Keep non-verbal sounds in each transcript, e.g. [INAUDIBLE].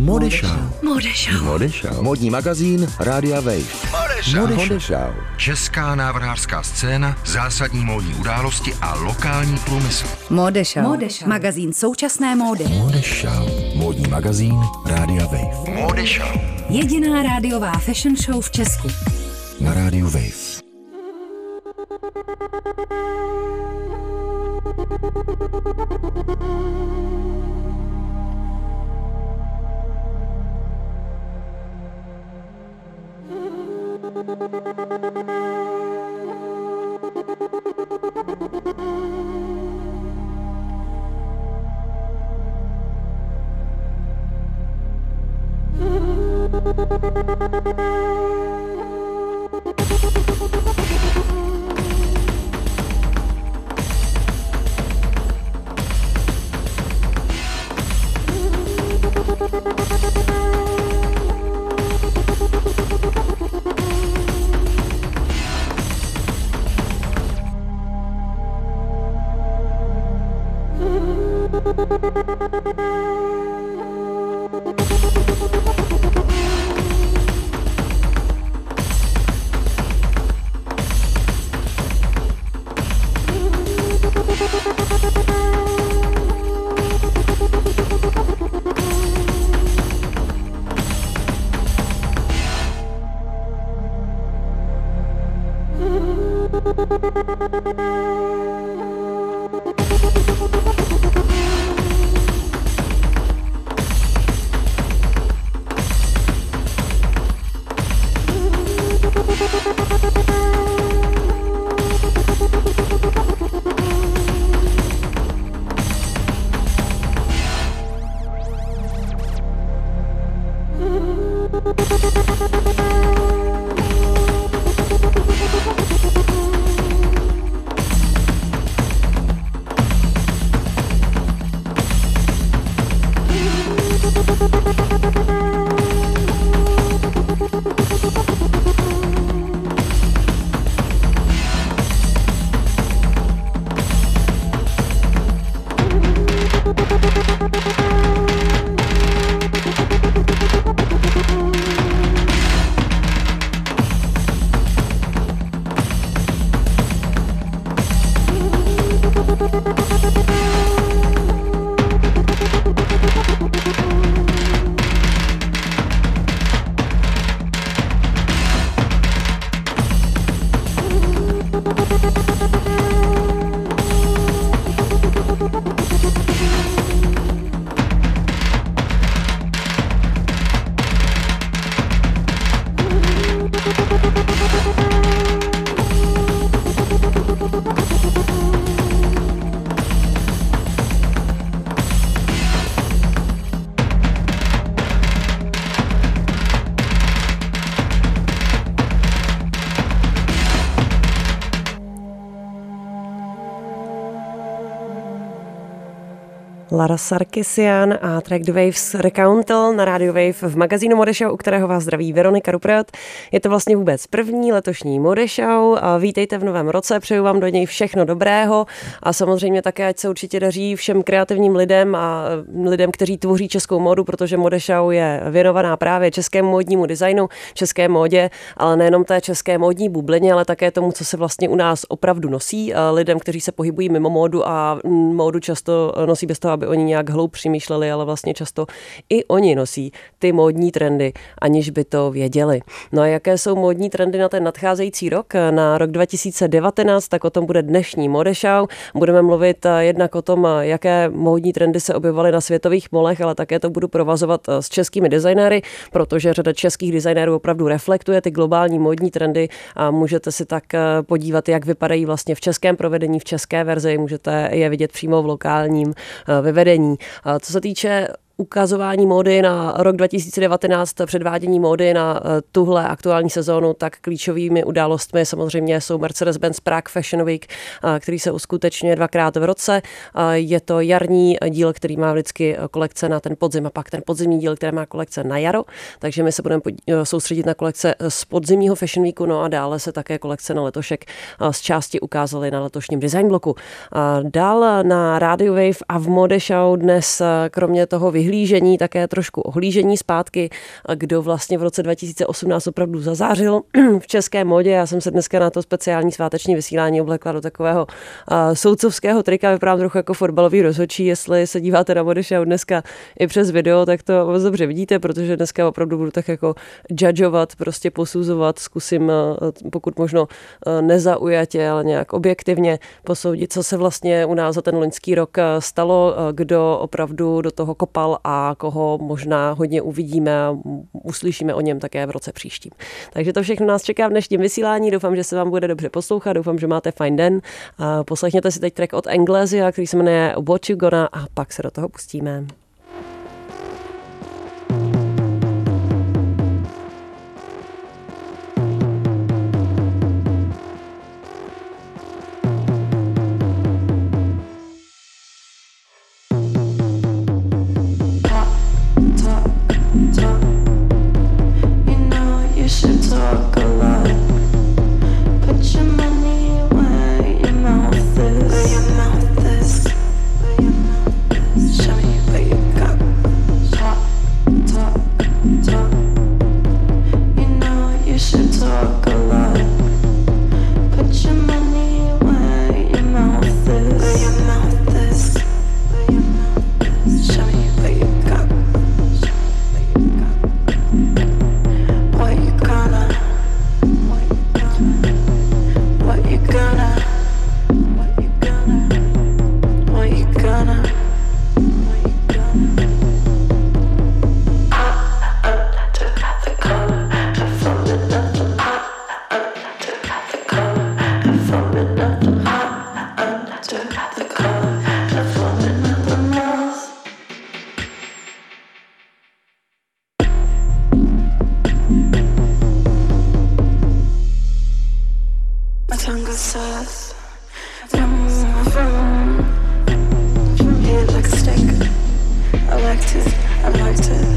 Modešau. Modešau. Modešau. Modní magazín Rádia Wave. Modešau. Modešau. Česká návrhářská scéna, zásadní módní události a lokální průmysl. Modešau. Modešau. Magazín současné módy. Modešau. Modní magazín Rádia Wave. Modešau. Jediná rádiová fashion show v Česku. Na Rádiu Wave. Lara Sarkisian a track The Waves Recountal na Radio Wave v magazínu Modešau, u kterého vás zdraví Veronika Ruprot. Je to vlastně vůbec první letošní Modešau. Vítejte v novém roce, přeju vám do něj všechno dobrého a samozřejmě také, ať se určitě daří všem kreativním lidem a lidem, kteří tvoří českou módu, protože Modešau je věnovaná právě českému módnímu designu, české módě, ale nejenom té české módní bublině, ale také tomu, co se vlastně u nás opravdu nosí, lidem, kteří se pohybují mimo módu a módu často nosí bez toho, aby oni nějak hloub přemýšleli, ale vlastně často i oni nosí ty módní trendy, aniž by to věděli. No a jaké jsou módní trendy na ten nadcházející rok, na rok 2019, tak o tom bude dnešní Modešau. Budeme mluvit eh, jednak o tom, eh, jaké módní trendy se objevovaly na světových molech, ale také to budu provazovat eh, s českými designéry, protože řada českých designérů opravdu reflektuje ty globální módní trendy a můžete si tak podívat, jak vypadají vlastně v českém provedení, v české verzi, můžete je vidět přímo v lokálním vyvedení. Co se týče ukazování módy na rok 2019, předvádění módy na eh, tuhle aktuální sezónu, tak klíčovými událostmi samozřejmě jsou Mercedes-Benz Prague Fashion Week, eh, který se uskutečňuje dvakrát v roce. Eh, je to jarní díl, který má vždycky kolekce na ten podzim a pak ten podzimní díl, který má kolekce na jaro. Takže my se budeme soustředit na kolekce z podzimního Fashion Weeku, no a dále se také kolekce na letošek z části ukázaly na letošním design bloku. Dál na Radio Wave a v Mode Show dnes kromě toho vyhlížení vyhlížení, také trošku ohlížení zpátky, kdo vlastně v roce 2018 opravdu zazářil [CLEARS THROAT] v české modě. Já jsem se dneska na to speciální sváteční vysílání oblekla do takového soudcovského trika, vypadám trochu jako fotbalový rozhodčí, jestli se díváte na Mode Show dneska i přes video, tak to moc dobře vidíte, protože dneska opravdu budu tak jako judgeovat, prostě posuzovat, zkusím pokud možno nezaujatě, ale nějak objektivně posoudit, co se vlastně u nás za ten loňský rok stalo, kdo opravdu do toho kopal a koho možná hodně uvidíme a uslyšíme o něm také v roce příštím. Takže to všechno nás čeká v dnešním vysílání. Doufám, že se vám bude dobře poslouchat, doufám, že máte fajn den. Poslechněte si teď track od Englesia, který se jmenuje What You Gonna a pak se do toho pustíme. started.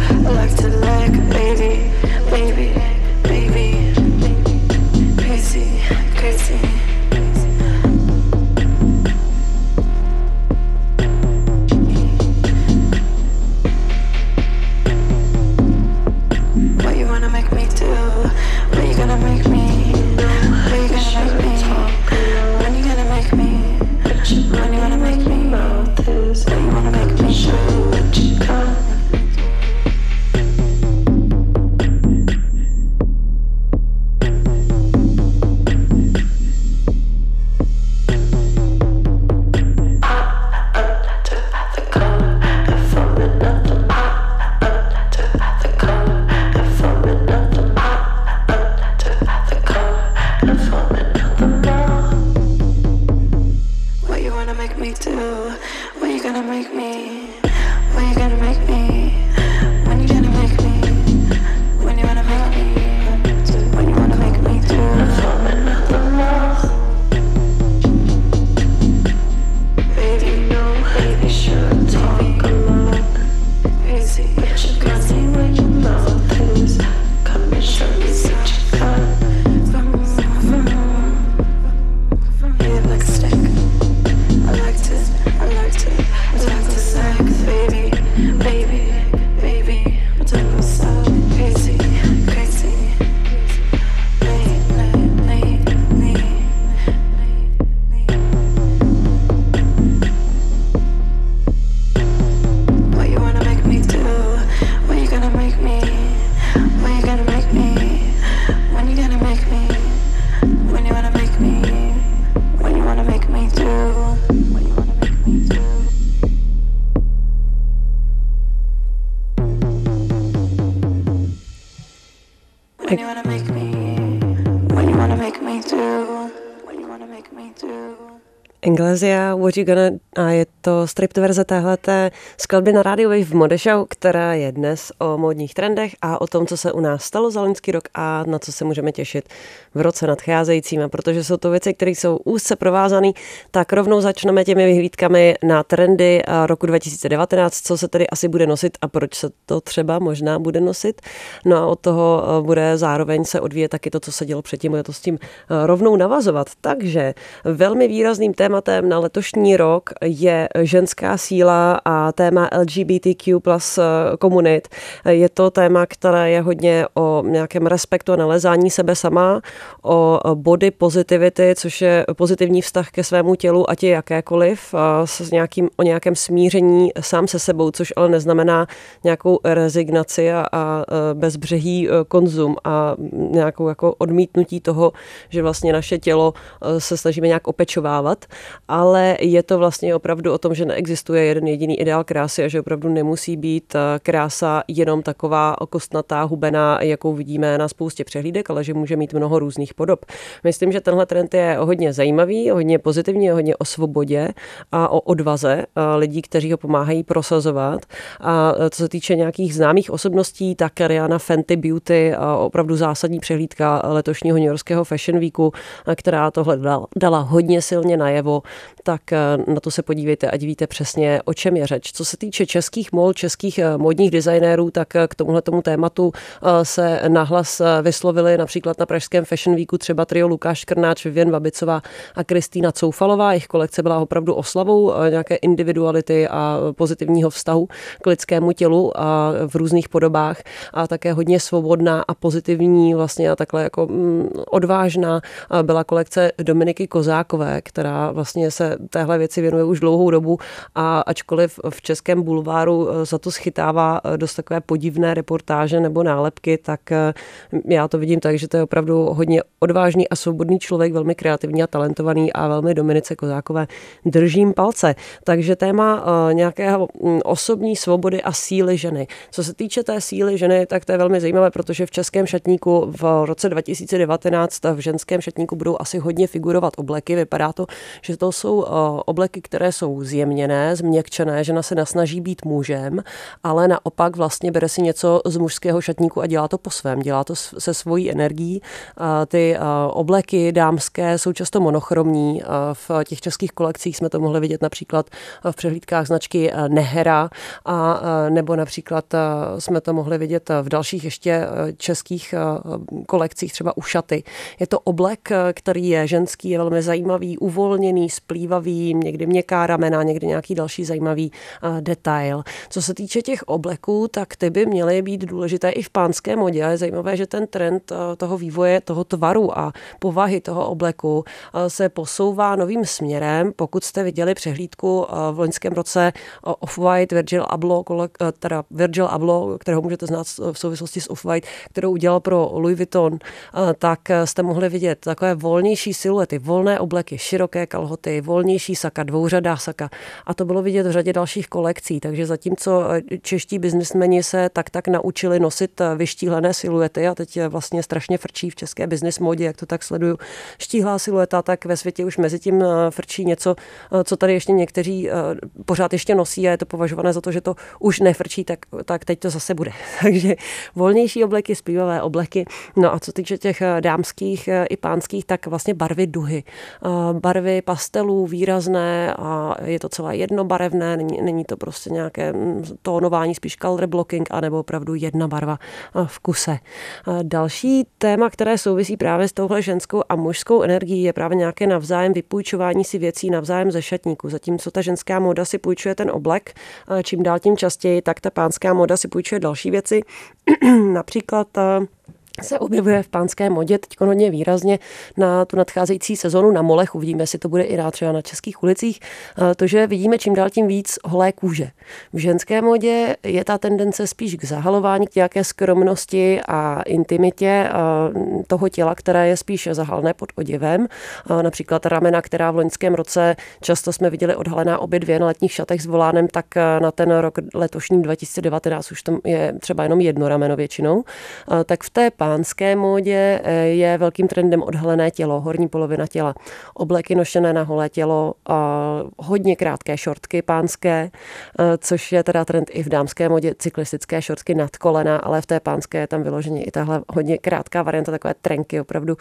Inglesia, What You Gonna a je to stripped verze téhleté skladby na Radio Wave Mode Show, která je dnes o módních trendech a o tom, co se u nás stalo za loňský rok a na co se můžeme těšit v roce nadcházejícím. A protože jsou to věci, které jsou úzce provázané, tak rovnou začneme těmi vyhlídkami na trendy roku 2019, co se tedy asi bude nosit a proč se to třeba možná bude nosit. No a od toho eh, bude zároveň se odvíjet taky to, co se dělo předtím, bude to s tím eh, rovnou navazovat. Takže velmi výrazným tématem tématem na letošní rok je ženská síla a téma LGBTQ plus komunit. Je to téma, které je hodně o nějakém respektu a nalezání sebe sama, o body positivity, což je pozitivní vztah ke svému tělu, ať je jakékoliv, s nějakým, o nějakém smíření sám se sebou, což ale neznamená nějakou rezignaci a, a bezbřehý konzum a nějakou jako odmítnutí toho, že vlastně naše tělo se snažíme nějak opečovávat, ale je to vlastně opravdu o tom, že neexistuje jeden jediný ideál krásy a že opravdu nemusí být krása jenom taková kostnatá, hubená, jakou vidíme na spoustě přehlídek, ale že může mít mnoho různých podob. Myslím, že tenhle trend je hodně zajímavý, hodně pozitivní, hodně o svobodě a o odvaze lidí, kteří ho pomáhají prosazovat. A co se týče nějakých známých osobností, tak Rihanna Fenty Beauty, opravdu zásadní přehlídka letošního New Yorkského Fashion Weeku, která tohle dala hodně silně najevo, tak na to se podívejte, ať víte přesně, o čem je řeč. Co se týče českých mol, českých modních designérů, tak k tomuhle tomu tématu se nahlas vyslovili například na Pražském Fashion Weeku třeba trio Lukáš Krnáč, Vivian Babicová a Kristýna Coufalová. Jejich kolekce byla opravdu oslavou nějaké individuality a pozitivního vztahu k lidskému tělu a v různých podobách a také hodně svobodná a pozitivní vlastně a takhle jako mm, odvážná byla kolekce Dominiky Kozákové, která vlastně se téhle věci věnuje už dlouhou dobu a ačkoliv v českém bulváru za to schytává dost takové podivné reportáže nebo nálepky, tak já to vidím tak, že to je opravdu hodně odvážný a svobodný člověk, velmi kreativní a talentovaný a velmi Dominice Kozákové držím palce. Takže téma nějakého mm, osobní svobody a síly ženy. Co se týče té síly ženy, tak to je velmi zajímavé, protože v českém šatníku v roce 2019 v ženském šatníku budou asi hodně figurovat obleky. Vypadá to, že to jsou obleky, které jsou zjemněné, změkčené, žena se nasnaží být mužem, ale naopak vlastně bere si něco z mužského šatníku a dělá to po svém, dělá to se svojí energií. Ty obleky dámské jsou často monochromní. V těch českých kolekcích jsme to mohli vidět například v přehlídkách značky Nehera a nebo například jsme to mohli vidět v dalších ještě českých kolekcích, třeba u šaty. Je to oblek, který je ženský, je velmi zajímavý, uvolněný, splývavý, někdy měkká ramena, někdy nějaký další zajímavý detail. Co se týče těch obleků, tak ty by měly být důležité i v pánské modě. Je zajímavé, že ten trend toho vývoje, toho tvaru a povahy toho obleku se posouvá novým směrem. Pokud jste viděli přehlídku v loňském roce Off-White Virgil Abloh, teda Virgil Abloh, kterého můžete znát v souvislosti s Off-White, kterou udělal pro Louis Vuitton, tak jste mohli vidět takové volnější siluety, volné obleky, široké kalhoty, volnější saka, dvouřadá saka. A to bylo vidět v řadě dalších kolekcí. Takže zatímco čeští biznismeni se tak tak naučili nosit vyštíhlené siluety a teď vlastně strašně frčí v české business modě, jak to tak sleduju, štíhlá silueta, tak ve světě už mezi tím frčí něco, co tady ještě někteří pořád ještě nosí a je to považované za to, že to už nefrčí, tak, tak teď to zase bude. [LAUGHS] Takže volnější obleky, zpívavé obleky. No a co týče těch eh, dámských eh, i pánských, tak vlastně barvy duhy. Eh, barvy pastelů výrazné a je to celé jednobarevné, není, není to prostě nějaké mm, tónování, spíš color blocking, anebo opravdu jedna barva v kuse. Další téma, které souvisí právě s touhle ženskou a mužskou energií, je právě nějaké navzájem vypůjčování si věcí navzájem ze šatníku. Zatímco ta ženská móda si půjčuje ten oblek, čím dál tím častěji, tak ta pánská moda si půjčuje další věci. [CLEARS THROAT] Například se objevuje v pánské modě teď hodně výrazně na tu nadcházející sezonu na molech. Uvidíme, jestli to bude i rád třeba na českých ulicích. To, že vidíme čím dál tím víc holé kůže. V ženské modě je ta tendence spíš k zahalování, k nějaké skromnosti a intimitě toho těla, které je spíš zahalené pod oděvem. Například ramena, která v loňském roce často jsme viděli odhalená obě dvě na letních šatech s volánem, tak na ten rok letošní 2019 už tam je třeba jenom jedno rameno většinou. Tak v té pánské módě eh, je velkým trendem odhalené tělo, horní polovina těla. Obleky nošené na holé tělo, hodně krátké šortky pánské, eh, což je teda trend i v dámské modě, cyklistické šortky nad kolena, ale v té pánské je tam vyloženě i tahle hodně krátká varianta, takové trenky, opravdu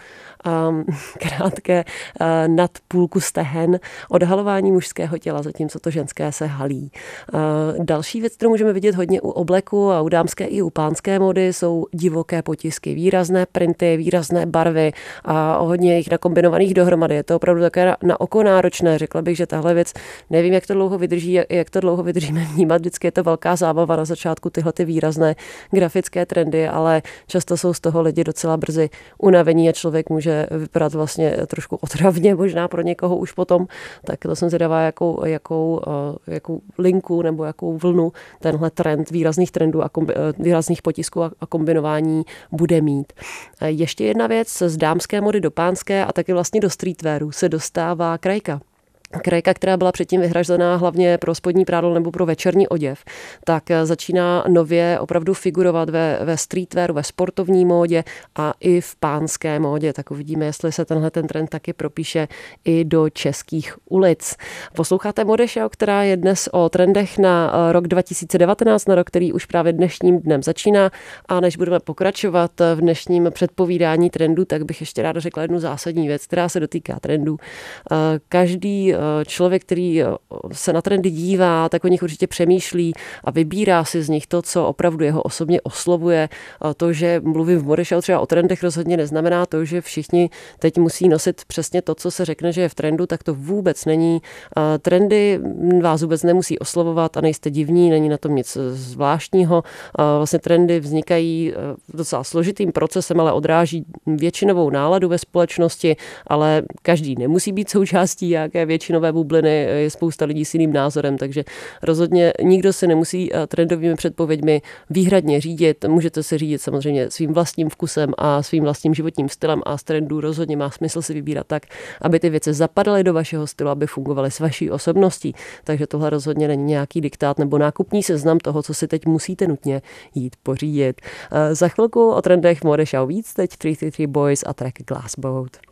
um, [LAUGHS] krátké uh, nad půlku stehen, odhalování mužského těla, zatímco to ženské se halí. Uh, další věc, kterou můžeme vidět hodně u obleku a u dámské i u pánské mody, jsou divoké potisky výrazné printy, výrazné barvy a hodně jich nakombinovaných dohromady. Je to opravdu také na, na oko náročné. Řekla bych, že tahle věc, nevím, jak to dlouho vydrží, jak, jak to dlouho vydržíme vnímat. Vždycky je to velká zábava na začátku tyhle ty výrazné grafické trendy, ale často jsou z toho lidi docela brzy unavení a člověk může vypadat vlastně trošku otravně, možná pro někoho už potom. Tak to jsem zvědavá, jakou, jakou, eh, jakou linku nebo jakou vlnu tenhle trend výrazných trendů a kombi, eh, výrazných potisků a kombinování bude mít. Ještě jedna věc, z dámské mody do pánské a taky vlastně do streetwearu se dostává krajka krajka, která byla předtím vyhražená hlavně pro spodní prádlo nebo pro večerní oděv, tak eh, začíná nově opravdu figurovat ve, ve streetwearu, ve sportovní módě a i v pánské módě. Tak uvidíme, jestli se tenhle ten trend taky propíše i do českých ulic. Posloucháte Mode která je dnes o trendech na eh, rok 2019, na rok, který už právě dnešním dnem začíná. A než budeme pokračovat v dnešním předpovídání trendů, tak bych ještě ráda řekla jednu zásadní věc, která se dotýká trendů. Eh, každý Eh, člověk, který eh, se na trendy dívá, tak o nich určitě přemýšlí a vybírá si z nich to, co opravdu jeho osobně oslovuje. To, že mluvím v Modešau třeba o trendech, rozhodně neznamená to, že všichni teď musí nosit přesně to, co se řekne, že je v trendu, tak to vůbec není. Trendy vás vůbec nemusí oslovovat a nejste divní, není na tom nic zvláštního. Vlastně trendy vznikají eh, docela složitým procesem, ale odráží většinovou náladu ve společnosti, ale každý nemusí být součástí nějaké většiny většinové bubliny, je spousta lidí s jiným názorem, takže rozhodně nikdo se nemusí eh, trendovými předpověďmi výhradně řídit. Můžete se řídit samozřejmě svým vlastním vkusem a svým vlastním životním stylem a z trendů rozhodně má smysl si vybírat tak, aby ty věci zapadaly do vašeho stylu, aby fungovaly s vaší osobností. Takže tohle rozhodně není nějaký diktát nebo nákupní seznam toho, co si teď musíte nutně jít pořídit. Eh, za chvilku o trendech Mode Show víc, teď 333 Boys a track Glassboat.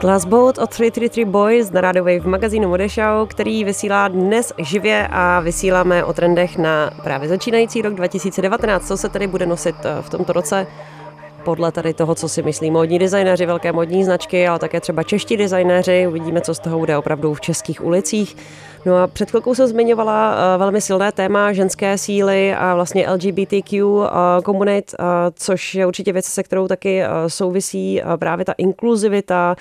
Glassboat od 333 Boys na Radio Wave v magazínu Modešau, který vysílá dnes živě a vysíláme o trendech na právě začínající rok 2019. Co se tedy bude nosit eh, v tomto roce? podle tady toho, co si myslí módní designéři, velké modní značky, ale také třeba čeští designéři. Uvidíme, co z toho bude opravdu v českých ulicích. No a před chvilkou jsem zmiňovala eh, velmi silné téma ženské síly a vlastně LGBTQ eh, komunit, eh, což je určitě věc, se kterou taky souvisí právě ta inkluzivita,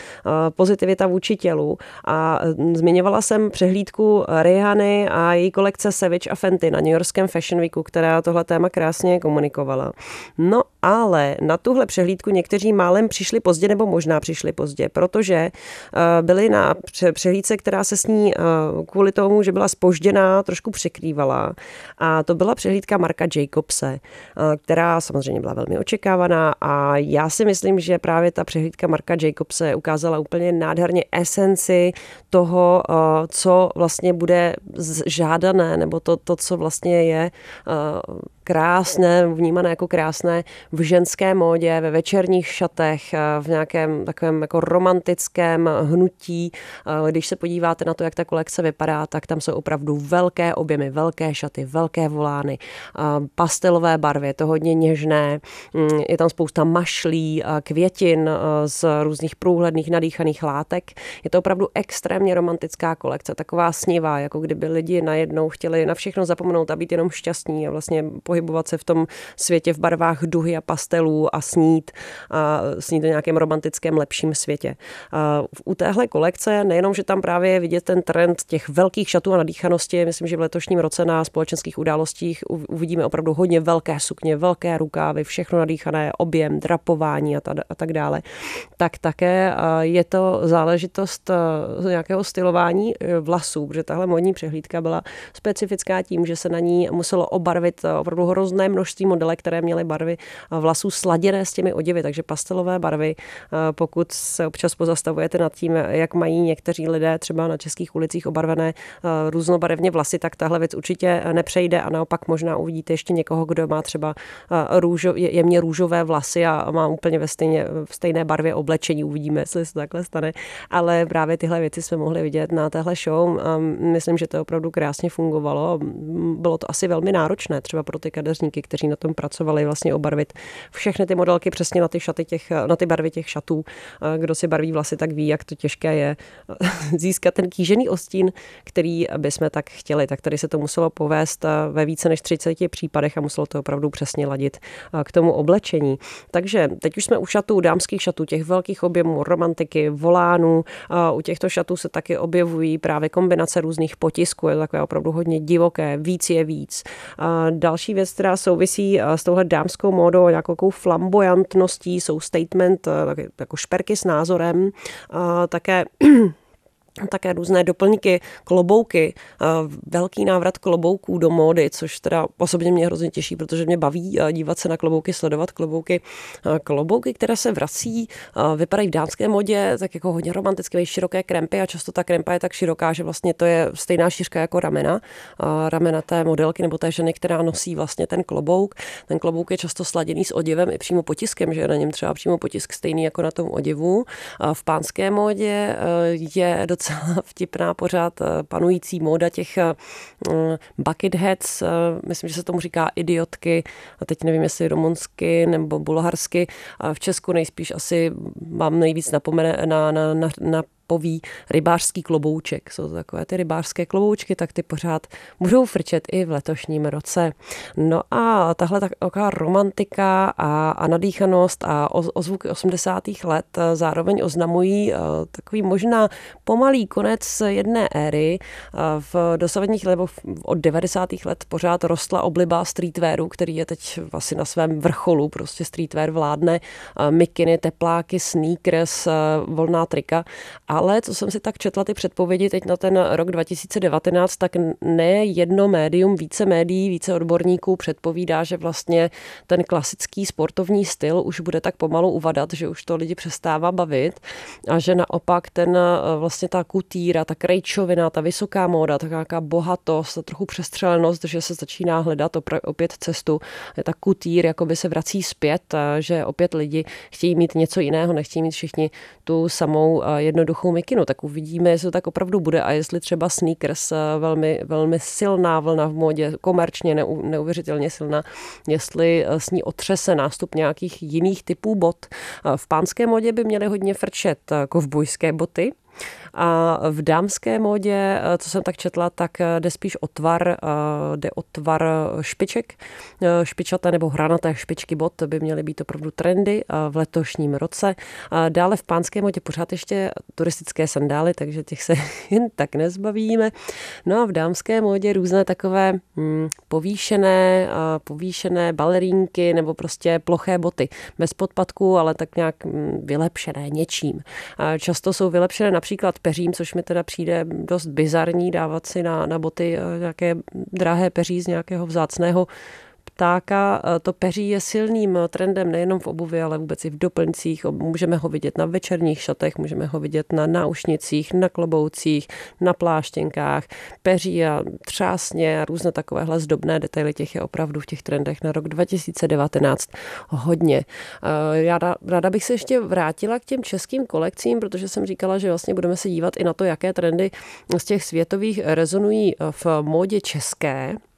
pozitivita vůči tělu. A zmiňovala jsem přehlídku Rihany a její kolekce Savage a Fenty na New Yorkském Fashion Weeku, která tohle téma krásně komunikovala. No ale na tuhle přehlídku někteří málem přišli pozdě nebo možná přišli pozdě, protože byli na přehlídce, která se s ní kvůli kvůli tomu, že byla spožděná, trošku překrývala. A to byla přehlídka Marka Jacobse, eh, která samozřejmě byla velmi očekávaná a já si myslím, že právě ta přehlídka Marka Jacobse ukázala úplně nádherně esenci toho, eh, co vlastně bude žádané, nebo to, to co vlastně je eh, krásné, vnímané jako krásné v ženské módě, ve večerních šatech, eh, v nějakém takovém jako romantickém hnutí. Eh, když se podíváte na to, jak ta kolekce vypadá, tak tam jsou opravdu velké objemy, velké šaty, velké volány, eh, pastelové barvy, je to hodně něžné, mm, je tam spousta mašlí, květin z různých průhledných nadýchaných látek. Je to opravdu extrémně romantická kolekce, taková snivá, jako kdyby lidi najednou chtěli na všechno zapomenout a být jenom šťastní a vlastně pohybovat se v tom světě v barvách duhy a pastelů a snít a snít v nějakém romantickém lepším světě. A u téhle kolekce nejenom, že tam právě je vidět ten trend těch velkých šatů a nadýchanosti, myslím, že v letošním roce na společenských událostích uvidíme opravdu hodně velké sukně, velké rukávy, všechno nadýchané, objem, drapování a, a tak dále. Tak také je to záležitost nějakého stylování e, vlasů, protože tahle modní přehlídka byla specifická tím, že se na ní muselo obarvit opravdu hrozné množství modelek, které měly barvy vlasů sladěné s těmi oděvy, takže pastelové barvy. Pokud se občas pozastavujete nad tím, jak mají někteří lidé třeba na českých ulicích obarvené různobarevně vlasy, tak tahle věc určitě nepřejde a naopak možná uvidíte ještě někoho, kdo má třeba růžo, jemně růžové vlasy a má úplně ve stejně, v stejné barvě oblečení. Uvidíme, jestli se takhle stane. Ale právě tyhle věci jsme mohli vidět na téhle show. Myslím, že to opravdu krásně fungovalo. Bylo to asi velmi náročné, třeba pro ty kadeřníky, kteří na tom pracovali, vlastně obarvit všechny ty modelky přesně na ty šaty těch, na ty barvy těch šatů. Kdo si barví vlasy, tak ví, jak to těžké je [LAUGHS] získat ten kýžený ostín, který bychom tak chtěli. Tak tady se to muselo povést ve více než 30 případech a muselo to opravdu přesně ladit k tomu oblečení. Takže teď už jsme u šatů, dámských šatů, těch velkých objemů, romantiky, volánů. U těchto šatů se taky objevují právě kombinace různých potisků, je to takové opravdu hodně divoké, víc je víc. Další věc, která souvisí eh, s touhle dámskou módou nějakou flamboyantností, jsou statement, eh, jako šperky s názorem, také také různé doplňky, klobouky, velký návrat klobouků do módy, což teda osobně mě hrozně těší, protože mě baví dívat se na klobouky, sledovat klobouky. Klobouky, které se vrací, vypadají v dámské modě, tak jako hodně romantické, široké krempy a často ta krempa je tak široká, že vlastně to je stejná šířka jako ramena, ramena té modelky nebo té ženy, která nosí vlastně ten klobouk. Ten klobouk je často sladěný s oděvem i přímo potiskem, že je na něm třeba přímo potisk stejný jako na tom oděvu. V pánské módě e, je docela docela vtipná pořád eh, panující móda těch eh, bucket heads, eh, myslím, že se tomu říká idiotky, a teď nevím, jestli rumunsky nebo bulharsky, a v Česku nejspíš asi mám nejvíc napomene na, na, na, na poví rybářský klobouček. Jsou to takové ty rybářské kloboučky, tak ty pořád budou frčet i v letošním roce. No a tahle taková romantika a, a nadýchanost a ozvuky 80. let zároveň oznamují eh, takový možná pomalý konec jedné éry. Eh, v dosavadních nebo od 90. let pořád rostla obliba streetwearu, který je teď asi na svém vrcholu, prostě streetwear vládne, eh, mikiny, tepláky, sneakers, volná trika a ale co jsem si tak četla ty předpovědi teď na ten rok 2019, tak ne jedno médium, více médií, více odborníků předpovídá, že vlastně ten klasický sportovní styl už bude tak pomalu uvadat, že už to lidi přestává bavit a že naopak ten vlastně ta kutíra, ta krejčovina, ta vysoká móda, ta nějaká bohatost, ta trochu přestřelenost, že se začíná hledat opět cestu. Ta kutýr, jako by se vrací zpět, že opět lidi chtějí mít něco jiného, nechtějí mít všichni tu samou jednoduchou mikinu. Tak uvidíme, jestli to tak opravdu bude a jestli třeba sneakers, velmi, velmi silná vlna v módě, komerčně neuvěřitelně silná, jestli s ní otřese nástup nějakých jiných typů bot. V pánské modě by měly hodně frčet kovbojské boty, a v dámské módě, eh, co jsem tak četla, tak eh, jde spíš o tvar, eh, jde o tvar špiček. Špičaté nebo hranaté špičky bot by měly být opravdu trendy v letošním roce. Dále v pánské modě pořád ještě turistické sandály, takže těch se [LAUGHS] jen tak nezbavíme. No a v dámské módě různé takové hm, povýšené, povýšené balerínky nebo prostě ploché boty. Bez podpadku, ale tak nějak hm, vylepšené něčím. Často jsou vylepšené například peřím, což mi teda přijde dost bizarní dávat si na, na boty eh, nějaké drahé peří z nějakého vzácného ptáka. Eh, to peří je silným trendem nejenom v obuvi, ale vůbec i v doplňcích. Můžeme ho vidět na večerních šatech, můžeme ho vidět na náušnicích, na kloboucích, na pláštěnkách. Peří a třásně a různé takovéhle zdobné detaily těch je opravdu v těch trendech na rok 2019 hodně. Eh, já ráda bych se ještě vrátila k těm českým kolekcím, protože jsem říkala, že vlastně budeme se dívat i na to, jaké trendy z těch světových rezonují v módě české.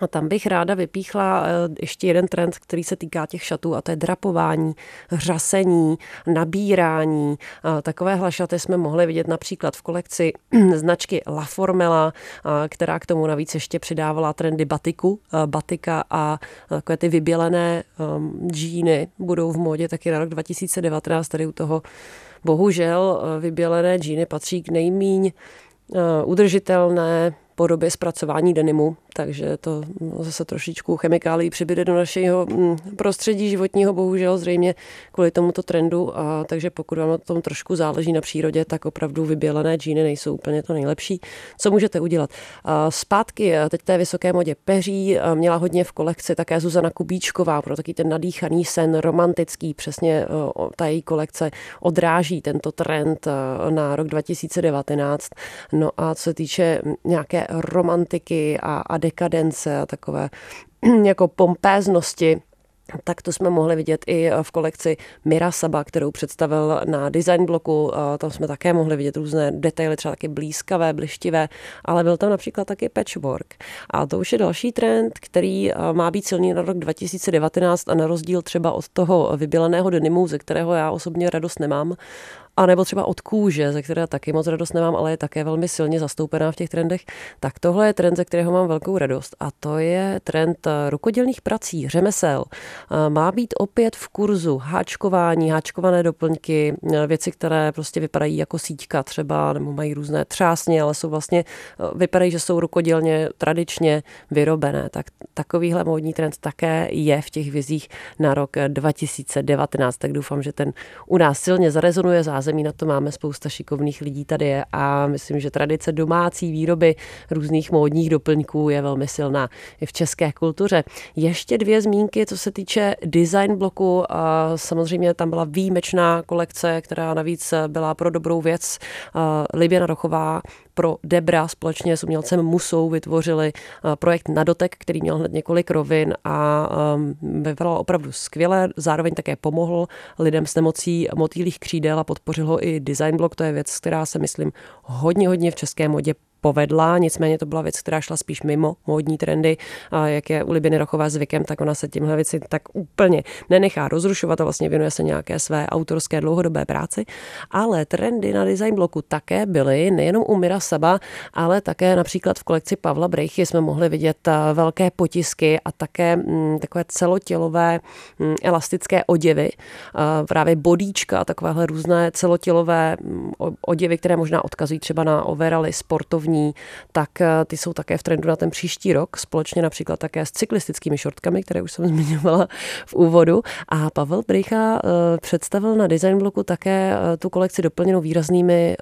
A tam bych ráda vypíchla eh, ještě jeden trend, který se týká těch šatů, a to je drapování, řasení, nabírání. Takovéhle šaty jsme mohli vidět například v kolekci [CLEARS THROAT] značky La Formela, která k tomu navíc ještě přidávala trendy batiku, batika a takové ty vybělené ehm, džíny budou v módě taky na rok 2019. Tady u toho bohužel eh, vybělené džíny patří k nejmíň eh, udržitelné podobě zpracování denimu, takže to zase trošičku chemikálí přibyde do našeho mm, prostředí životního, bohužel zřejmě kvůli tomuto trendu, a takže pokud vám na tom trošku záleží na přírodě, tak opravdu vybělené džíny nejsou úplně to nejlepší. Co můžete udělat? Zpátky teď té vysoké modě peří měla hodně v kolekci také Zuzana Kubíčková pro taky ten nadýchaný sen, romantický, přesně ta její kolekce odráží tento trend na rok 2019. No a co se týče nějaké romantiky a, a dekadence a takové [CLEARS THROAT] jako pompéznosti, tak to jsme mohli vidět i v kolekci Mira Saba, kterou představil na design bloku. Tam jsme také mohli vidět různé detaily, třeba taky blízkavé, blištivé, ale byl tam například taky patchwork. A to už je další trend, který má být silný na rok 2019 a na rozdíl třeba od toho vyběleného denimu, ze kterého já osobně radost nemám, a nebo třeba od kůže, ze které taky moc radost nemám, ale je také velmi silně zastoupená v těch trendech, tak tohle je trend, ze kterého mám velkou radost a to je trend eh, rukodělných prací, řemesel. Eh, má být opět v kurzu háčkování, háčkované doplňky, eh, věci, které prostě vypadají jako síťka třeba, nebo mají různé třásně, ale jsou vlastně, vypadají, že jsou rukodělně tradičně vyrobené. Tak takovýhle módní trend také je v těch vizích na rok 2019, tak doufám, že ten u nás silně zarezonuje zázemí na to máme spousta šikovných lidí tady je a myslím, že tradice domácí výroby různých módních doplňků je velmi silná i v české kultuře. Ještě dvě zmínky, co se týče design bloku. Samozřejmě tam byla výjimečná kolekce, která navíc byla pro dobrou věc. Liběna Rochová pro Debra společně s umělcem Musou vytvořili projekt Nadotek, který měl hned několik rovin a vypadal opravdu skvěle. Zároveň také pomohl lidem s nemocí motýlých křídel a podpořil ho i design blog. To je věc, která se, myslím, hodně, hodně v české modě povedla, nicméně to byla věc, která šla spíš mimo módní trendy, a jak je u Libiny Rochové zvykem, tak ona se tímhle věci tak úplně nenechá rozrušovat a vlastně věnuje se nějaké své autorské dlouhodobé práci, ale trendy na design bloku také byly nejenom u Mira Saba, ale také například v kolekci Pavla Brechy jsme mohli vidět eh, velké potisky a také mm, takové celotělové mm, elastické oděvy, eh, právě bodíčka a takovéhle různé celotělové mm, oděvy, které možná odkazují třeba na overaly sportovní sportovní, tak eh, ty jsou také v trendu na ten příští rok, společně například také s cyklistickými šortkami, které už jsem [LAUGHS] zmiňovala v úvodu. A Pavel Brycha eh, představil na design bloku také tu kolekci doplněnou výraznými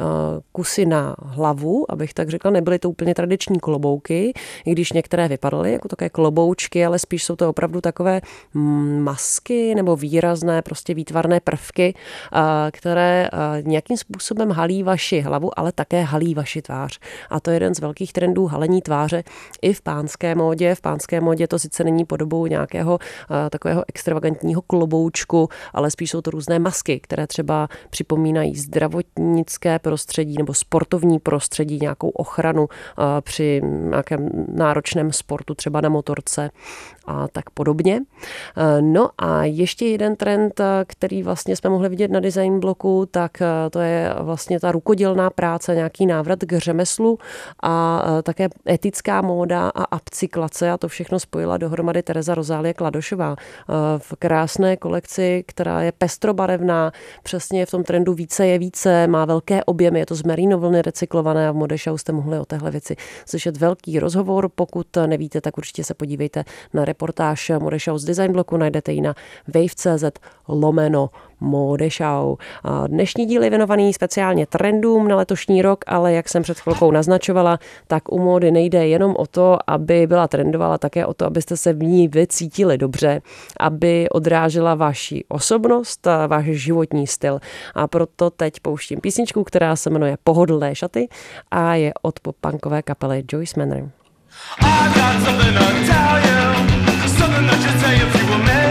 kusy na hlavu, abych tak řekla, nebyly to úplně tradiční klobouky, i když některé vypadaly jako také kloboučky, ale spíš jsou to opravdu takové mm, masky nebo výrazné, prostě výtvarné prvky, které nějakým způsobem halí vaši hlavu, ale také halí vaši tvář. A to je jeden z velkých trendů halení tváře i v pánské módě. V pánské módě to sice není podobou nějakého takového extravagantního kloboučku, ale spíš jsou to různé masky, které třeba připomínají zdravotnické prostředí nebo sportovní prostředí, nějakou ochranu při nějakém náročném sportu, třeba na motorce a tak podobně. No a ještě jeden trend, který vlastně jsme mohli vidět na design bloku, tak to je vlastně ta rukodělná práce, nějaký návrat k řemeslu a také etická móda a upcyklace a to všechno spojila dohromady Tereza Rozálie Kladošová v krásné kolekci, která je pestrobarevná, přesně v tom trendu více je více, má velké objemy, je to z merino vlny recyklované a v Modešau jste mohli o téhle věci slyšet velký rozhovor. Pokud nevíte, tak určitě se podívejte na reportáž Modešau z Design Bloku, najdete ji na wave.cz lomeno Modešau. Dnešní díl je věnovaný speciálně trendům na letošní rok, ale jak jsem před chvilkou naznačovala, tak u módy nejde jenom o to, aby byla trendová, ale také o to, abyste se v ní vycítili dobře, aby odrážela vaši osobnost, a váš životní styl. A proto teď pouštím písničku, která se jmenuje Pohodlné šaty a je od popankové kapely Joyce Manor. I got something to tell you, something that you say if you were me,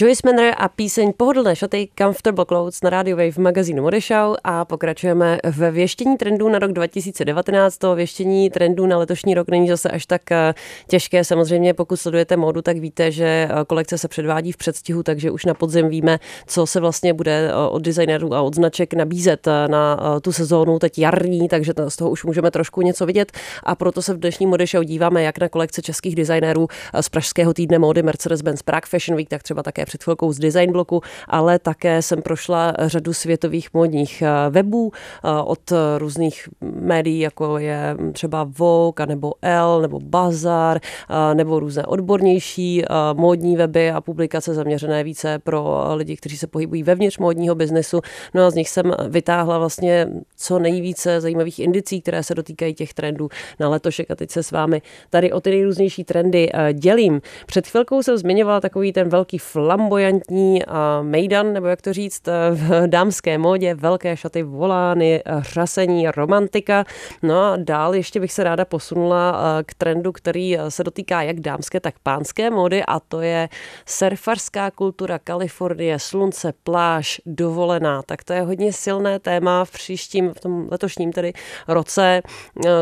Joyce Manor a píseň Pohodlné šaty Comfortable Clothes na Radio Wave v magazínu Modešau a pokračujeme ve věštění trendů na rok 2019. To věštění trendů na letošní rok není zase až tak eh, těžké. Samozřejmě pokud sledujete módu, tak víte, že eh, kolekce se předvádí v předstihu, takže už na podzim víme, co se vlastně bude eh, od designérů a od značek nabízet na tu sezónu teď jarní, takže z toho už můžeme trošku něco vidět a proto se v dnešní Modešau díváme jak na kolekce českých designérů z pražského týdne módy Mercedes-Benz Prague Fashion Week, tak třeba také před chvilkou z design bloku, ale také jsem prošla řadu světových modních eh, webů eh, od různých médií, jako je třeba Vogue, nebo L, nebo Bazar, eh, nebo různé odbornější módní weby a publikace zaměřené více pro lidi, kteří se pohybují vevnitř módního biznesu. No a z nich jsem vytáhla vlastně co nejvíce zajímavých indicí, které se dotýkají těch trendů na letošek a teď se s vámi tady o ty nejrůznější trendy dělím. Před chvilkou jsem zmiňovala takový ten velký flam flamboyantní mejdan, nebo jak to říct, v dámské módě, velké šaty, volány, řasení, romantika. No a dál ještě bych se ráda posunula k trendu, který se dotýká jak dámské, tak pánské módy a to je surfarská kultura Kalifornie, slunce, pláž, dovolená. Tak to je hodně silné téma v příštím, v tom letošním tedy roce.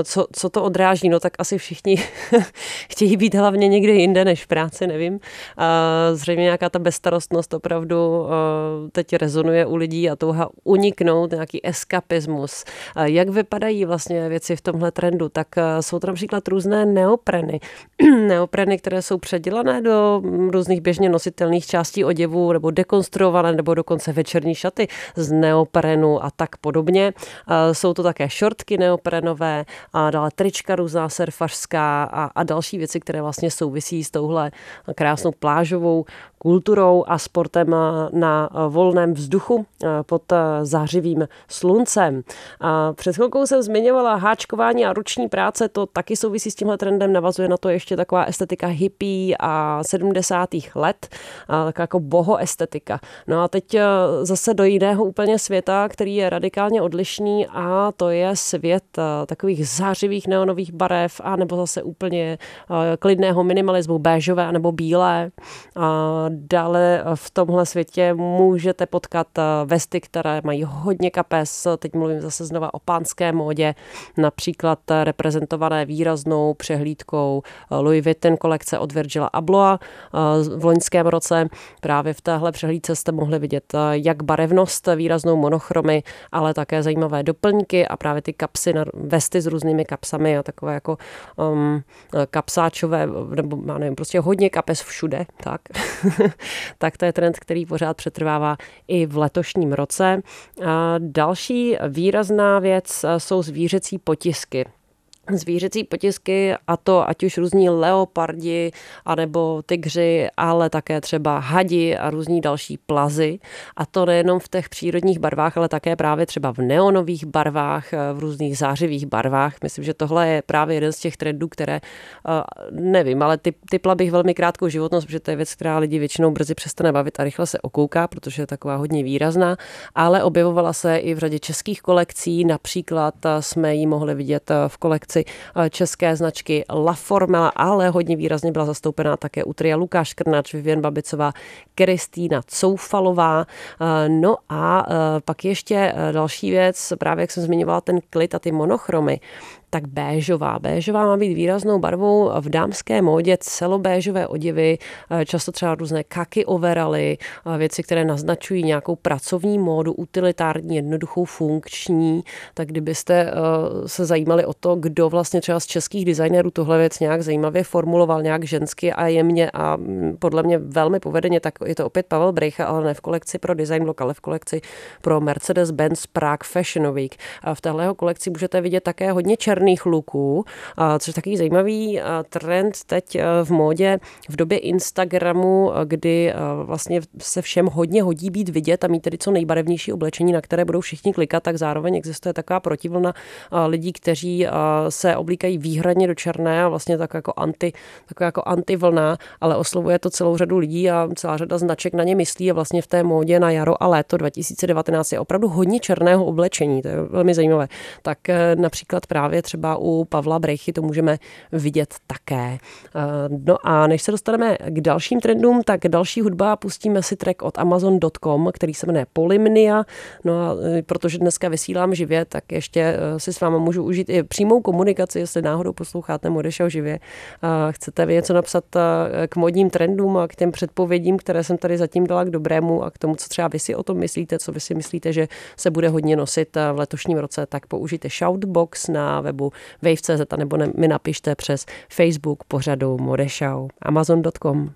Co, co to odráží? No tak asi všichni [LAUGHS] chtějí být hlavně někde jinde než v práci, nevím. Zřejmě nějaká bezstarostnost opravdu eh, teď rezonuje u lidí a touha uniknout, nějaký eskapismus. Jak vypadají vlastně věci v tomhle trendu? Tak eh, jsou to například různé neopreny. [CLEARS THROAT] neopreny, které jsou předělané do různých běžně nositelných částí oděvu nebo dekonstruované nebo dokonce večerní šaty z neoprenu a tak podobně. Jsou to také šortky neoprenové a dále trička různá surfařská a, a další věci, které vlastně souvisí s touhle krásnou plážovou kulturou a sportem na volném vzduchu pod zářivým sluncem. A před chvilkou jsem zmiňovala háčkování a ruční práce, to taky souvisí s tímhle trendem, navazuje na to ještě taková estetika hippie a 70. let, taková jako boho estetika. No a teď zase do jiného úplně světa, který je radikálně odlišný a to je svět takových zářivých neonových barev a nebo zase úplně klidného minimalismu, béžové nebo bílé. A dále v tomhle světě můžete potkat vesty, které mají hodně kapes. Teď mluvím zase znova o pánské módě, například reprezentované výraznou přehlídkou Louis Vuitton kolekce od Virgila Abloha v loňském roce. Právě v téhle přehlídce jste mohli vidět jak barevnost výraznou monochromy, ale také zajímavé doplňky a právě ty kapsy na vesty s různými kapsami a takové jako um, kapsáčové, nebo já nevím, prostě hodně kapes všude, tak. [LAUGHS] [LAUGHS] tak to je trend, který pořád přetrvává i v letošním roce. Další výrazná věc jsou zvířecí potisky zvířecí potisky a to ať už různí leopardi anebo tygři, ale také třeba hadi a různí další plazy. A to nejenom v těch přírodních barvách, ale také právě třeba v neonových barvách, v různých zářivých barvách. Myslím, že tohle je právě jeden z těch trendů, které nevím, ale typ, typla bych velmi krátkou životnost, protože to je věc, která lidi většinou brzy přestane bavit a rychle se okouká, protože je taková hodně výrazná, ale objevovala se i v řadě českých kolekcí, například jsme ji mohli vidět v kolekci produkci eh, české značky La Formela, ale hodně výrazně byla zastoupená také Utria Lukáš Krnač, Vivian Babicová, Kristýna Coufalová. Eh, no a eh, pak ještě další věc, právě jak jsem zmiňovala ten klid a ty monochromy, tak béžová. Béžová má být výraznou barvou v dámské módě, celobéžové oděvy, eh, často třeba různé kaky overaly, eh, věci, které naznačují nějakou pracovní módu, utilitární, jednoduchou, funkční. Tak kdybyste eh, se zajímali o to, kdo vlastně třeba z českých designérů tohle věc nějak zajímavě formuloval, nějak žensky a jemně a mm, podle mě velmi povedeně, tak je to opět Pavel Brejcha, ale ne v kolekci pro Design Block, ale v kolekci pro Mercedes-Benz Prague Fashion Week. A v téhle kolekci můžete vidět také hodně černých černých luků, což je takový zajímavý trend teď e, v módě v době Instagramu, e, kdy e, vlastně se všem hodně hodí být vidět a mít tedy co nejbarevnější oblečení, na které budou všichni klikat, tak zároveň existuje taková protivlna lidí, kteří se oblíkají výhradně do černé a vlastně tak jako anti, taková jako antivlna, ale oslovuje to celou řadu lidí a celá řada značek na ně myslí a vlastně v té módě na jaro a léto 2019 je opravdu hodně černého oblečení, to je velmi zajímavé. Tak například právě třeba u Pavla Brechy to můžeme vidět také. Eh, no a než se dostaneme k dalším trendům, tak další hudba pustíme si track od Amazon.com, který se jmenuje Polymnia. No a eh, protože dneska vysílám živě, tak ještě eh, si s vámi můžu užít i přímou komunikaci, jestli náhodou posloucháte Modešel živě. Chcete něco napsat k modním trendům a k těm předpovědím, které jsem tady zatím dala k dobrému a k tomu, co třeba vy si o tom myslíte, co vy si myslíte, že se bude hodně nosit v letošním roce, tak použijte Shoutbox na webu webu wave.cz nebo mi napište přes Facebook pořadu Modešau. Amazon.com.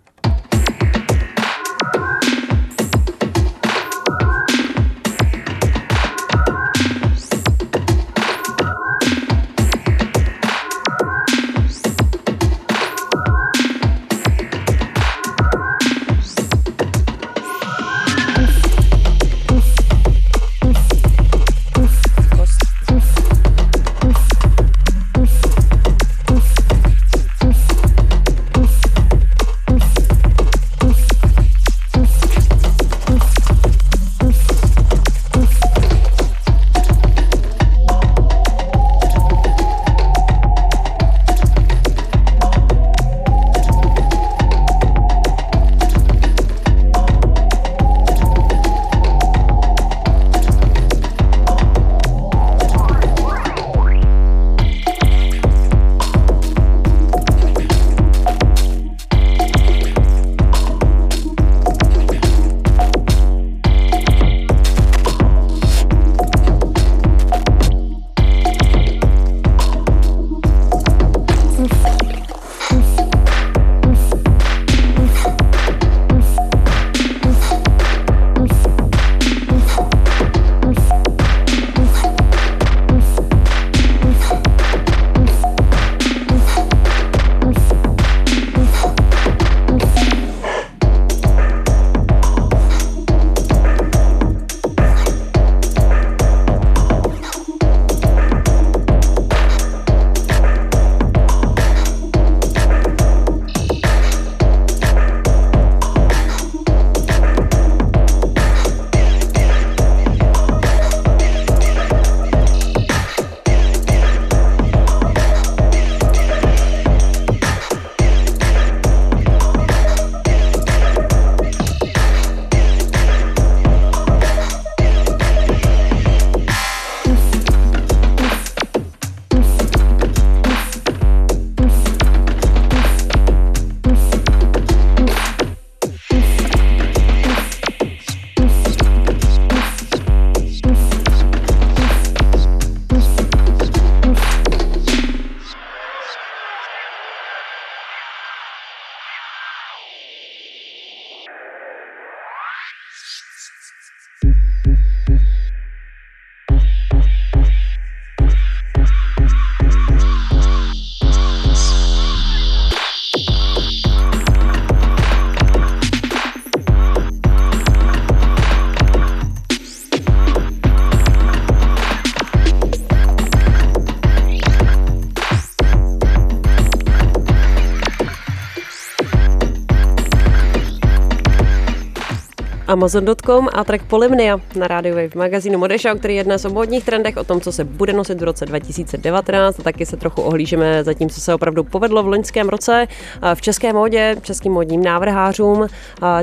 Amazon.com a track Polymnia na Radio Wave magazínu Modeshow, který je dnes o modních trendech, o tom, co se bude nosit v roce 2019 a taky se trochu ohlížeme za tím, co se opravdu povedlo v loňském roce v české modě, českým modním návrhářům,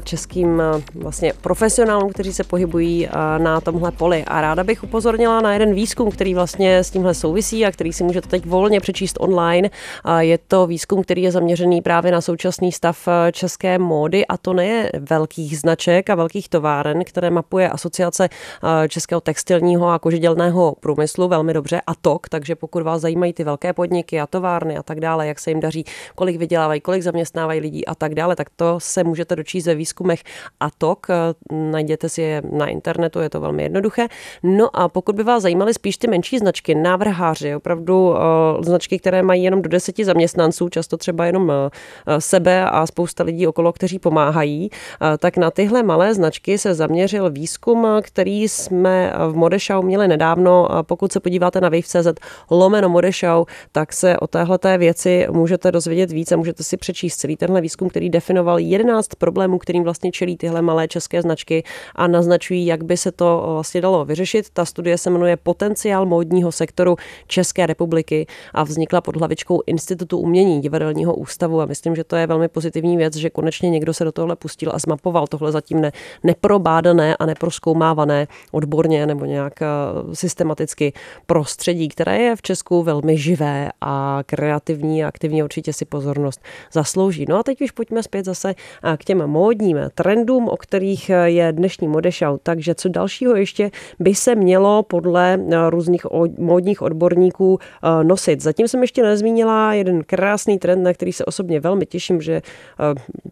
českým vlastně profesionálům, kteří se pohybují na tomhle poli. A ráda bych upozornila na jeden výzkum, který vlastně s tímhle souvisí a který si můžete teď volně přečíst online. Je to výzkum, který je zaměřený právě na současný stav české módy a to ne velkých značek a velkých továren, které mapuje asociace eh, českého textilního a kožidělného průmyslu velmi dobře a TOK, takže pokud vás zajímají ty velké podniky a továrny a tak dále, jak se jim daří, kolik vydělávají, kolik zaměstnávají lidí a tak dále, tak to se můžete dočíst ve výzkumech a TOK. Eh, najděte si je na internetu, je to velmi jednoduché. No a pokud by vás zajímaly spíš ty menší značky, návrháři, opravdu uh, značky, které mají jenom do deseti zaměstnanců, často třeba jenom sebe a spousta lidí okolo, kteří pomáhají, tak na tyhle malé značky se zaměřil výzkum, který jsme v Modešau měli nedávno. Pokud se podíváte na wave.cz lomeno Modešau, tak se o téhleté věci můžete dozvědět více, můžete si přečíst celý tenhle výzkum, který definoval 11 problémů, kterým vlastně čelí tyhle malé české značky a naznačují, jak by se to vlastně dalo vyřešit. Ta studie se jmenuje Potenciál módního sektoru České republiky a vznikla pod hlavičkou Institutu umění Divadelního ústavu a myslím, že to je velmi pozitivní věc, že konečně někdo se do tohle pustil a zmapoval tohle zatím ne, neprobádané a neproskoumávané odborně nebo nějak eh, systematicky prostředí, které je v Česku velmi živé a kreativní a aktivní určitě si pozornost zaslouží. No a teď už pojďme zpět zase eh, k těm módním trendům, o kterých eh, je dnešní modešau. Takže co dalšího ještě by se mělo podle různých módních odborníků nosit. Zatím jsem ještě nezmínila jeden krásný trend, na který se osobně velmi těším, že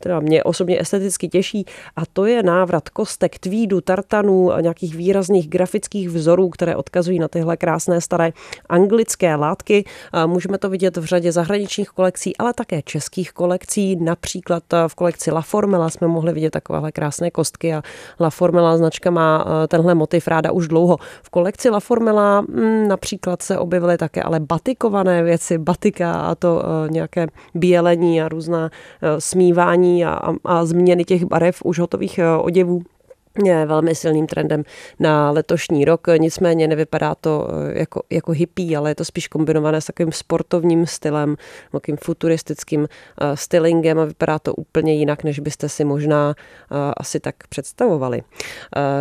teda mě osobně esteticky těší a to je návrat kostek, tvídu, tartanů, nějakých výrazných grafických vzorů, které odkazují na tyhle krásné staré anglické látky. Můžeme to vidět v řadě zahraničních kolekcí, ale také českých kolekcí. Například v kolekci La Formela jsme mohli vidět takovéhle krásné kostky a La Formela značka má tenhle motiv ráda už dlouho. V kolekci La Formela mm, například se objevily také ale batikované věci, batika a to nějaké bělení a různá smívání a, a změny těch barev už hotových oděvů je velmi silným trendem na letošní rok, nicméně nevypadá to eh, jako, jako hippie, ale je to spíš kombinované s takovým sportovním stylem, takovým futuristickým uh, stylingem a vypadá to úplně jinak, než byste si možná uh, asi tak představovali. Uh,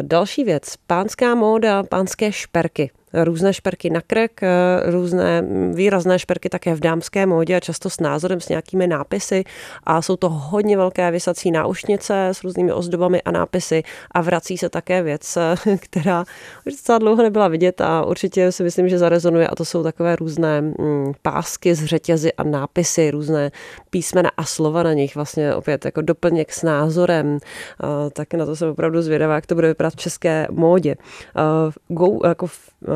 další věc, pánská móda, pánské šperky různé šperky na krk, eh, různé výrazné šperky také v dámské módě a často s názorem, s nějakými nápisy. A jsou to hodně velké vysací náušnice s různými ozdobami a nápisy. A vrací se také věc, eh, [LAUGHS] která už docela dlouho nebyla vidět a určitě si myslím, že zarezonuje. A to jsou takové různé mm, pásky z řetězy a nápisy, různé písmena a slova na nich, vlastně opět jako doplněk s názorem, tak na to jsem opravdu zvědavá, jak to bude vypadat v české módě. Go, jako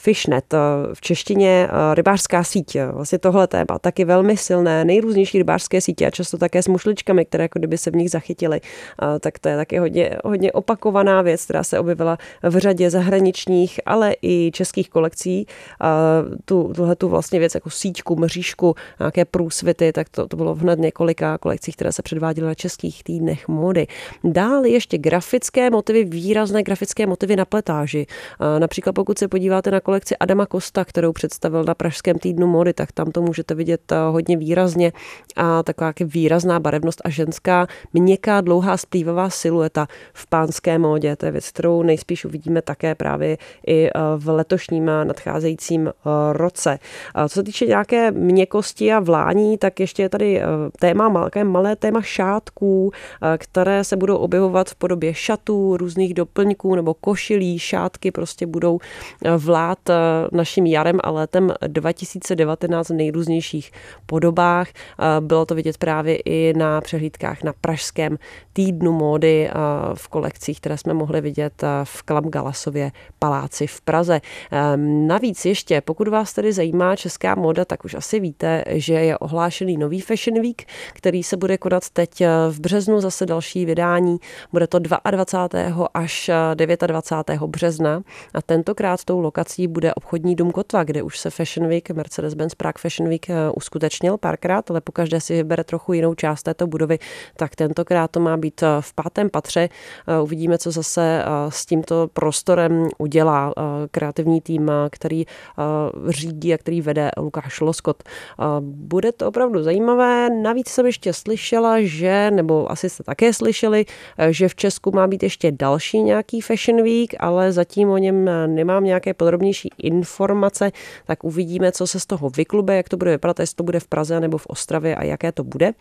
fishnet, uh, v češtině uh, rybářská síť. Vlastně tohle téma taky velmi silné, nejrůznější rybářské sítě a často také s mušličkami, které jako kdyby se v nich zachytily. Tak to je taky hodně, hodně opakovaná věc, která se objevila v řadě zahraničních, ale i českých kolekcí. Tu, tuhle tu vlastně věc jako síťku, mřížku, nějaké průsvity, tak to, to bylo v hned několika kolekcích, které se předváděly na českých týdnech mody. Dál ještě grafické motivy, výrazné grafické motivy na pletáži. Například pokud se podíváte na kolekci Adama Kosta, kterou představil na Pražském týdnu mody, tak tam to můžete vidět eh, hodně výrazně a taková výrazná barevnost a ženská měkká, dlouhá, splývavá silueta v pánské módě. To je věc, kterou nejspíš uvidíme také právě i eh, v letošním nadcházejícím eh, roce. Co se týče nějaké měkosti a vlání, tak ještě je tady téma, malé, malé téma šátků, které se budou objevovat v podobě šatů, různých doplňků nebo košilí, šátky prostě budou vlád eh, naším jarem a létem 2019 v nejrůznějších podobách. Eh, bylo to vidět právě i na přehlídkách na Pražském týdnu módy eh, v kolekcích, které jsme mohli vidět v Klam Galasově paláci v Praze. Navíc ještě, pokud vás tedy zajímá česká móda, tak už asi víte, že je ohlášený nový Fashion Week, který se bude konat teď v březnu, zase další vydání. Bude to 22. až 29. března a tentokrát tou lokací bude obchodní dům Kotva, kde už se Fashion Week, Mercedes-Benz Prague Fashion Week eh, uskutečnil párkrát, ale pokaždé si vybere trochu jinou část této budovy, tak tentokrát to má být v pátém patře. Uvidíme, co zase s tímto prostorem udělá kreativní tým, který řídí a který vede Lukáš Loskot. Bude to opravdu zajímavé. Navíc jsem ještě slyšela, že, nebo asi jste také slyšeli, že v Česku má být ještě další nějaký Fashion Week, ale zatím o něm nemám nějaké podrobnější informace, tak uvidíme, co se z toho vyklube, jak to bude vypadat, jestli to bude v Praze nebo v Ostravě a jaké to bude.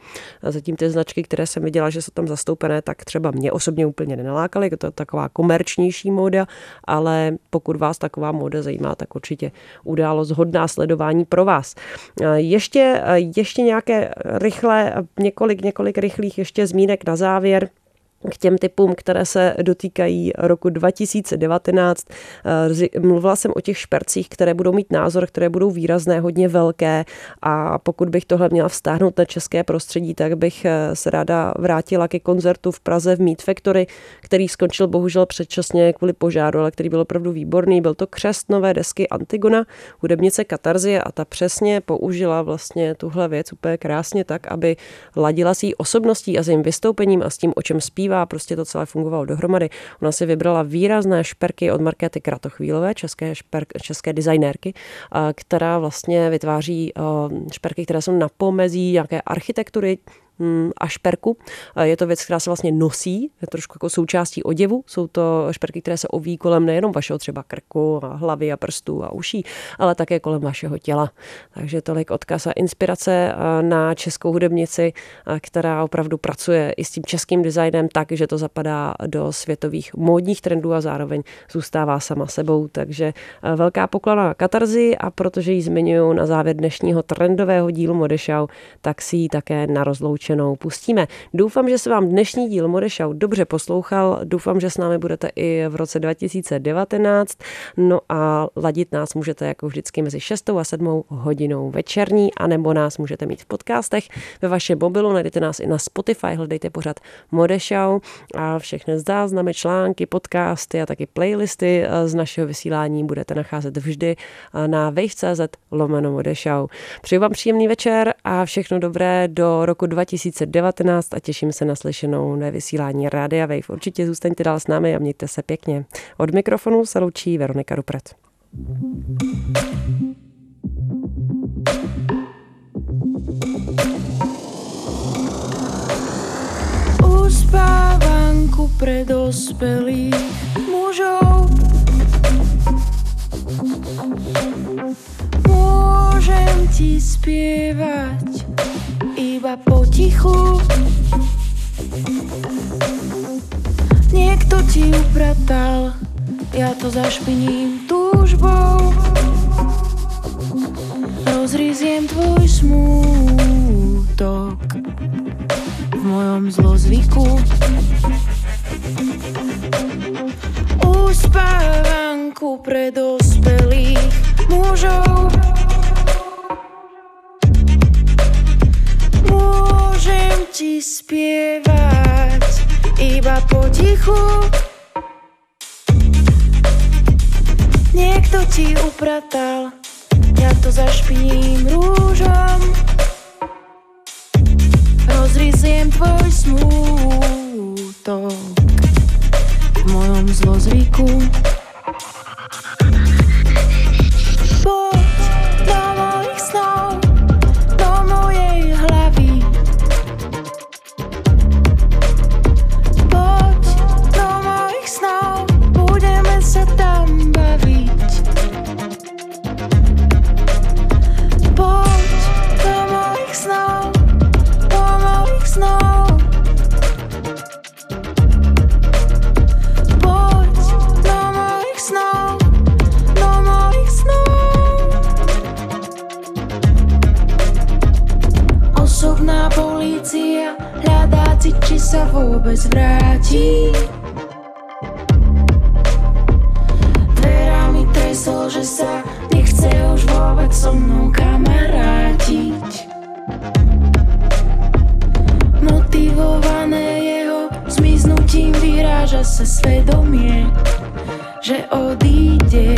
Zatím ty značky, které jsem viděla, že jsou tam zastoupené, tak třeba mě osobně úplně nenalákaly, to je taková komerčnější móda, ale pokud vás taková móda zajímá, tak určitě událost hodná sledování pro vás. Ještě, ještě nějaké rychlé, několik, několik rychlých ještě zmínek na závěr k těm typům, které se dotýkají roku 2019. Eh, mluvila jsem o těch špercích, které budou mít názor, které budou výrazné, hodně velké a pokud bych tohle měla vztáhnout na české prostředí, tak bych eh, se ráda vrátila ke koncertu v Praze v Meat Factory, který skončil bohužel předčasně kvůli požáru, ale který byl opravdu výborný. Byl to křest nové desky Antigona, hudebnice Katarzie a ta přesně použila vlastně tuhle věc úplně krásně tak, aby ladila s její osobností a s jejím vystoupením a s tím, o čem zpívá a prostě to celé fungovalo dohromady. Ona si vybrala výrazné šperky od Markéty Kratochvílové, české, šperk, české designérky, která vlastně vytváří šperky, které jsou na pomezí nějaké architektury, a šperku. Je to věc, která se vlastně nosí, je trošku jako součástí oděvu. Jsou to šperky, které se oví kolem nejenom vašeho třeba krku a hlavy a prstů a uší, ale také kolem vašeho těla. Takže tolik odkaz a inspirace na českou hudebnici, která opravdu pracuje i s tím českým designem tak, že to zapadá do světových módních trendů a zároveň zůstává sama sebou. Takže velká poklona Katarzy a protože ji zmiňuji na závěr dnešního trendového dílu Modešau, tak si ji také na rozloučení rozloučenou pustíme. Doufám, že se vám dnešní díl Modešau dobře poslouchal. Doufám, že s námi budete i v roce 2019. No a ladit nás můžete jako vždycky mezi 6 a 7 hodinou večerní, anebo nás můžete mít v podcastech. Ve vašem mobilu najdete nás i na Spotify, hledejte pořád Modešau a všechny záznamy, články, podcasty a taky playlisty z našeho vysílání budete nacházet vždy na wave.cz lomeno Modešau. Přeju vám příjemný večer a všechno dobré do roku 2019 2019 a těším se na slyšenou na vysílání Rádia Wave. Určitě zůstaňte dál s námi a mějte se pěkně. Od mikrofonu se loučí Veronika Rupret. Uspávanku pre dospelých mužov Môžem ti spievať iba potichu. Niekto ti upratal, ja to zašpiním túžbou Rozriziem tvoj smútok v mojom zlozvyku. Uspávanku pre dospelých mužov ti spievať iba potichu. Niekto ti upratal, ja to zašpiním rúžom. Rozriziem tvoj smútok v mojom zlozvyku. se vůbec vrátí. Dverami tresol, že se nechce už vůbec so mnou kamarádiť. Motivované jeho zmiznutím vyráža se svedomie, že odíde.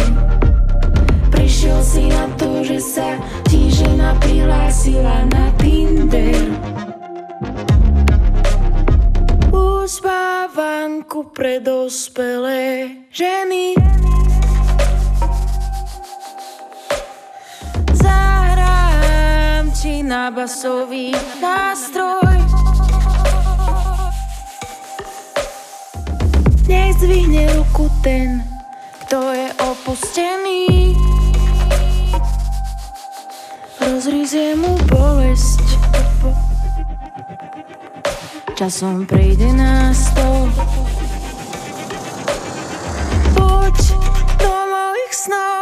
Přišel si na to, že sa tížina sila na pre dospelé ženy. Zahrám ti na basový nástroj. Nech zvihne ruku ten, kto je opustený. Rozrizie mu bolest. Časom prejde na to. snow.